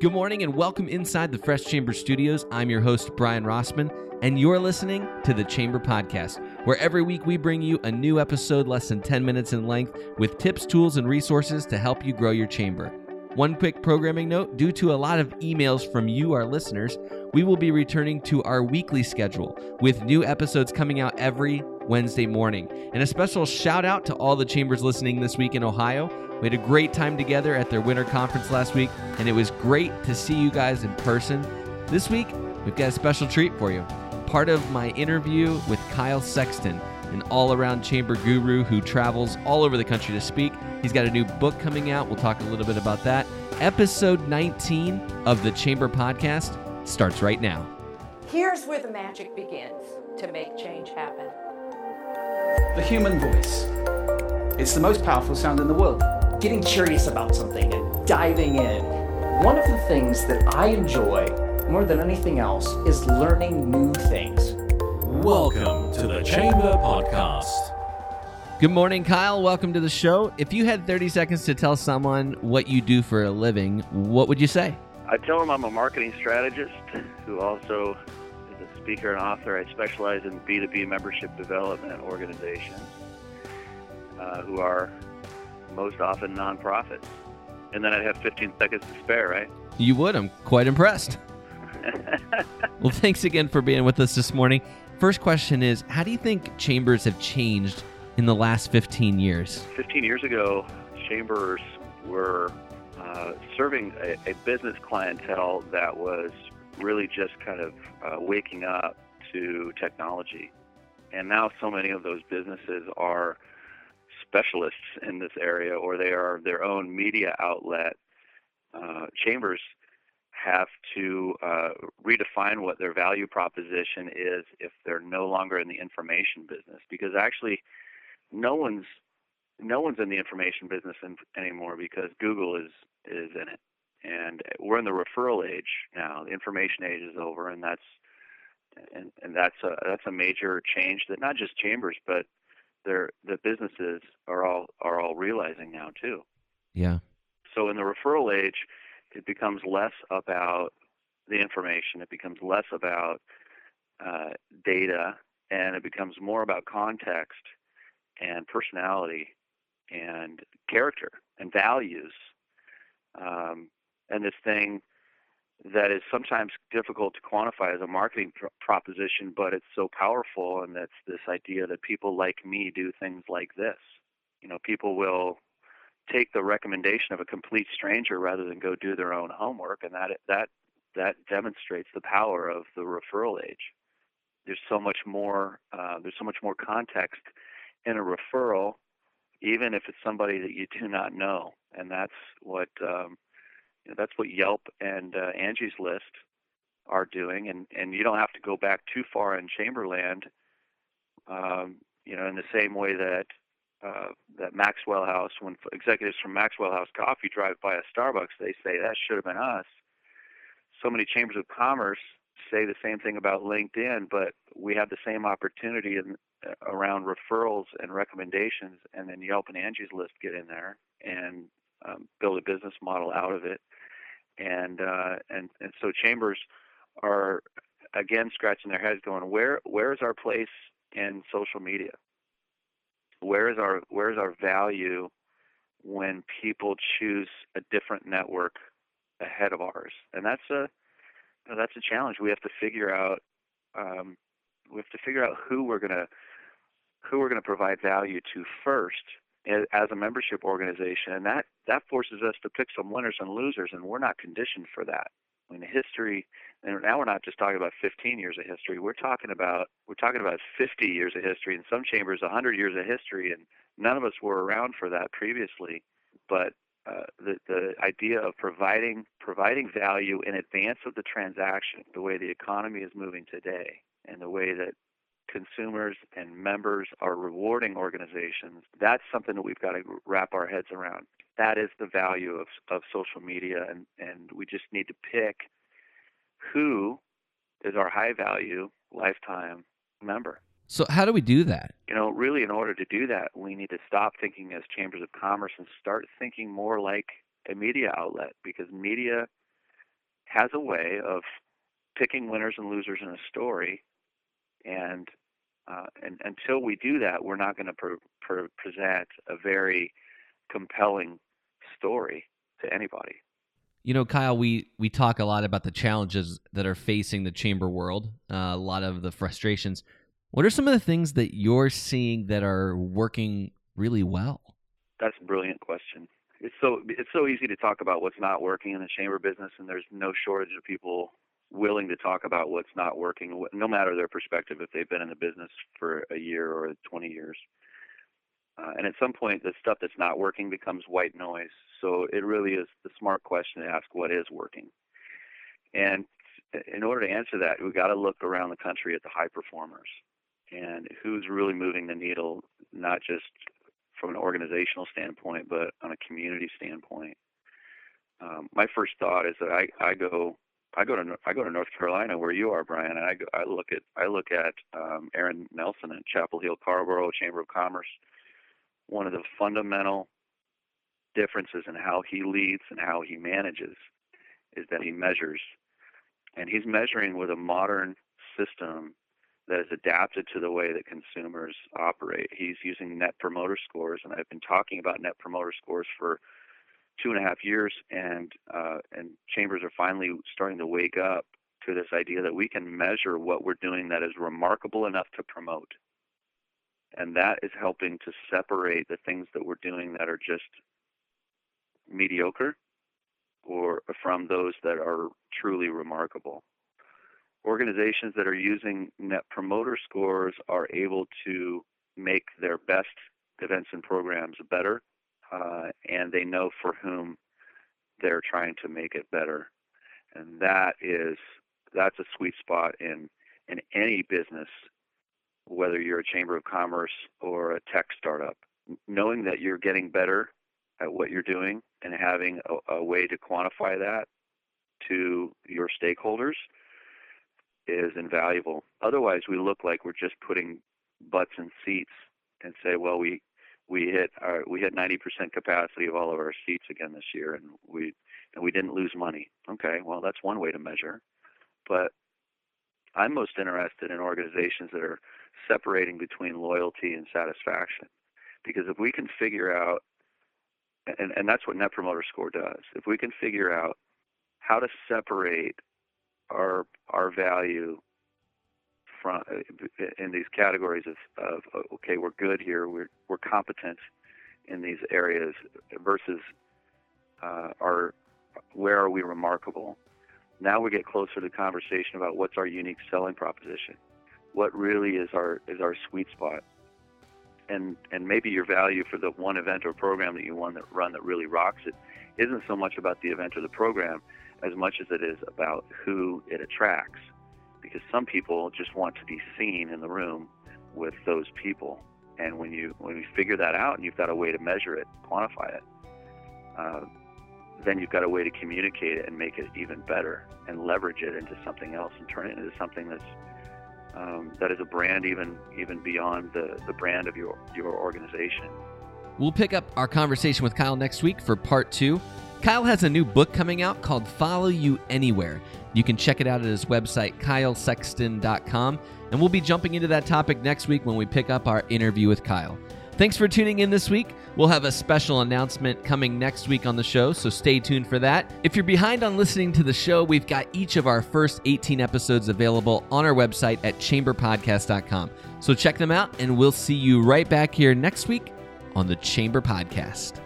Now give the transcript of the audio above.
Good morning and welcome inside the Fresh Chamber Studios. I'm your host, Brian Wrasman, and you're listening to the Chamber Podcast, where every week we bring you a new episode less than 10 minutes in length with tips, tools, and resources to help you grow your chamber. One quick programming note due to a lot of emails from you, our listeners, we will be returning to our weekly schedule with new episodes coming out every Wednesday morning. And a special shout out to all the chambers listening this week in Ohio. We had a great time together at their winter conference last week, and it was great to see you guys in person. This week, we've got a special treat for you. Part of my interview with Kyle Sexton, an all around chamber guru who travels all over the country to speak. He's got a new book coming out. We'll talk a little bit about that. Episode 19 of the Chamber Podcast starts right now. Here's where the magic begins to make change happen. The human voice. It's the most powerful sound in the world. Getting curious about something and diving in. One of the things that I enjoy more than anything else is learning new things. Welcome to the Chamber Podcast. Good morning, Kyle. Welcome to the show. If you had 30 seconds to tell someone what you do for a living, what would you say? I tell them I'm a marketing strategist who also is a speaker and author. I specialize in B2B membership development organizations uh, who are most often nonprofits. And then I'd have 15 seconds to spare, right? You would. I'm quite impressed. well, thanks again for being with us this morning. First question is How do you think chambers have changed in the last 15 years? 15 years ago, chambers were uh, serving a, a, business clientele that was really just kind of uh, waking up to technology. And now so many of those businesses are specialists in this area or they are their own media outlet. Uh, chambers have to uh, redefine what their value proposition is if they're no longer in the information business because actually no one's no one's in the information business in, anymore because Google is is in it, and we're in the referral age now. The information age is over, and that's and, and that's a that's a major change that not just chambers but their the businesses are all are all realizing now too. Yeah. So in the referral age, it becomes less about the information. It becomes less about uh, data, and it becomes more about context and personality and character and values. Um, and this thing that is sometimes difficult to quantify as a marketing pr- proposition, but it's so powerful, and that's this idea that people like me do things like this. You know, people will take the recommendation of a complete stranger rather than go do their own homework, and that that that demonstrates the power of the referral age. There's so much more. Uh, there's so much more context in a referral, even if it's somebody that you do not know, and that's what um, you know, that's what Yelp and uh, Angie's List are doing, and and you don't have to go back too far in Chamberland. Um, you know, in the same way that uh, that Maxwell House, when executives from Maxwell House Coffee drive by a Starbucks, they say that should have been us. So many chambers of commerce say the same thing about LinkedIn, but we have the same opportunity in, uh, around referrals and recommendations, and then Yelp and Angie's List get in there and um, build a business model out of it. And uh, and and so chambers are again scratching their heads, going, where where is our place in social media? Where is our where is our value when people choose a different network ahead of ours? And that's a that's a challenge. We have to figure out um, we have to figure out who we're gonna who we're gonna provide value to first as a membership organization, and that that forces us to pick some winners and losers, and we're not conditioned for that. I mean, history, and now we're not just talking about 15 years of history. We're talking about we're talking about 50 years of history, in some chambers, 100 years of history, and none of us were around for that previously. But uh, the the idea of providing providing value in advance of the transaction, the way the economy is moving today, and the way that consumers and members are rewarding organizations, that's something that we've got to wrap our heads around. That is the value of, of social media, and, and we just need to pick who is our high value lifetime member. So, how do we do that? You know, really, in order to do that, we need to stop thinking as chambers of commerce and start thinking more like a media outlet because media has a way of picking winners and losers in a story, and uh, and until we do that, we're not going to pre- pre- present a very compelling story to anybody. You know, Kyle, we we talk a lot about the challenges that are facing the chamber world, uh, a lot of the frustrations. What are some of the things that you're seeing that are working really well? That's a brilliant question. It's so it's so easy to talk about what's not working in the chamber business, and there's no shortage of people willing to talk about what's not working, no matter their perspective, if they've been in the business for a year or 20 years. Uh, and at some point, the stuff that's not working becomes white noise. So it really is the smart question to ask what is working. And in order to answer that, we've got to look around the country at the high performers and who's really moving the needle, not just from an organizational standpoint, but on a community standpoint. Um, my first thought is that I, I go I go to I go to North Carolina where you are, Brian, and I I look at I look at um, Aaron Nelson at Chapel Hill Carrboro Chamber of Commerce. One of the fundamental differences in how he leads and how he manages is that he measures, and he's measuring with a modern system that is adapted to the way that consumers operate. He's using Net Promoter Scores, and I've been talking about Net Promoter Scores for two and a half years, and uh, and chambers are finally starting to wake up to this idea that we can measure what we're doing that is remarkable enough to promote, and that is helping to separate the things that we're doing that are just mediocre, or from those that are truly remarkable. Organizations that are using Net Promoter Scores are able to make their best events and programs better uh, and they know for whom they're trying to make it better. And that is that's a sweet spot in in any business, whether you're a chamber of commerce or a tech startup. Knowing that you're getting better at what you're doing and having a, a way to quantify that to your stakeholders is invaluable. Otherwise, we look like we're just putting butts in seats and say, well, we we hit our we hit 90% capacity of all of our seats again this year, and we and we didn't lose money. Okay, well that's one way to measure, but I'm most interested in organizations that are separating between loyalty and satisfaction, because if we can figure out, and and that's what Net Promoter Score does, if we can figure out how to separate our our value from in these categories of, of okay, we're good here, we're we're competent in these areas versus uh, our where are we remarkable. Now we get closer to the conversation about what's our unique selling proposition, what really is our is our sweet spot, and and maybe your value for the one event or program that you want that run that really rocks it isn't so much about the event or the program as much as it is about who it attracts because some people just want to be seen in the room with those people. And when you when you figure that out and you've got a way to measure it, quantify it, uh, then you've got a way to communicate it and make it even better and leverage it into something else and turn it into something that's um, that is a brand even even beyond the, the brand of your your organization. We'll pick up our conversation with Kyle next week for part two. Kyle has a new book coming out called Follow You Anywhere. You can check it out at his website, kylesexton.com, and we'll be jumping into that topic next week when we pick up our interview with Kyle. Thanks for tuning in this week. We'll have a special announcement coming next week on the show, so stay tuned for that. If you're behind on listening to the show, we've got each of our first 18 episodes available on our website at chamberpodcast.com. So check them out, and we'll see you right back here next week on the Chamber Podcast.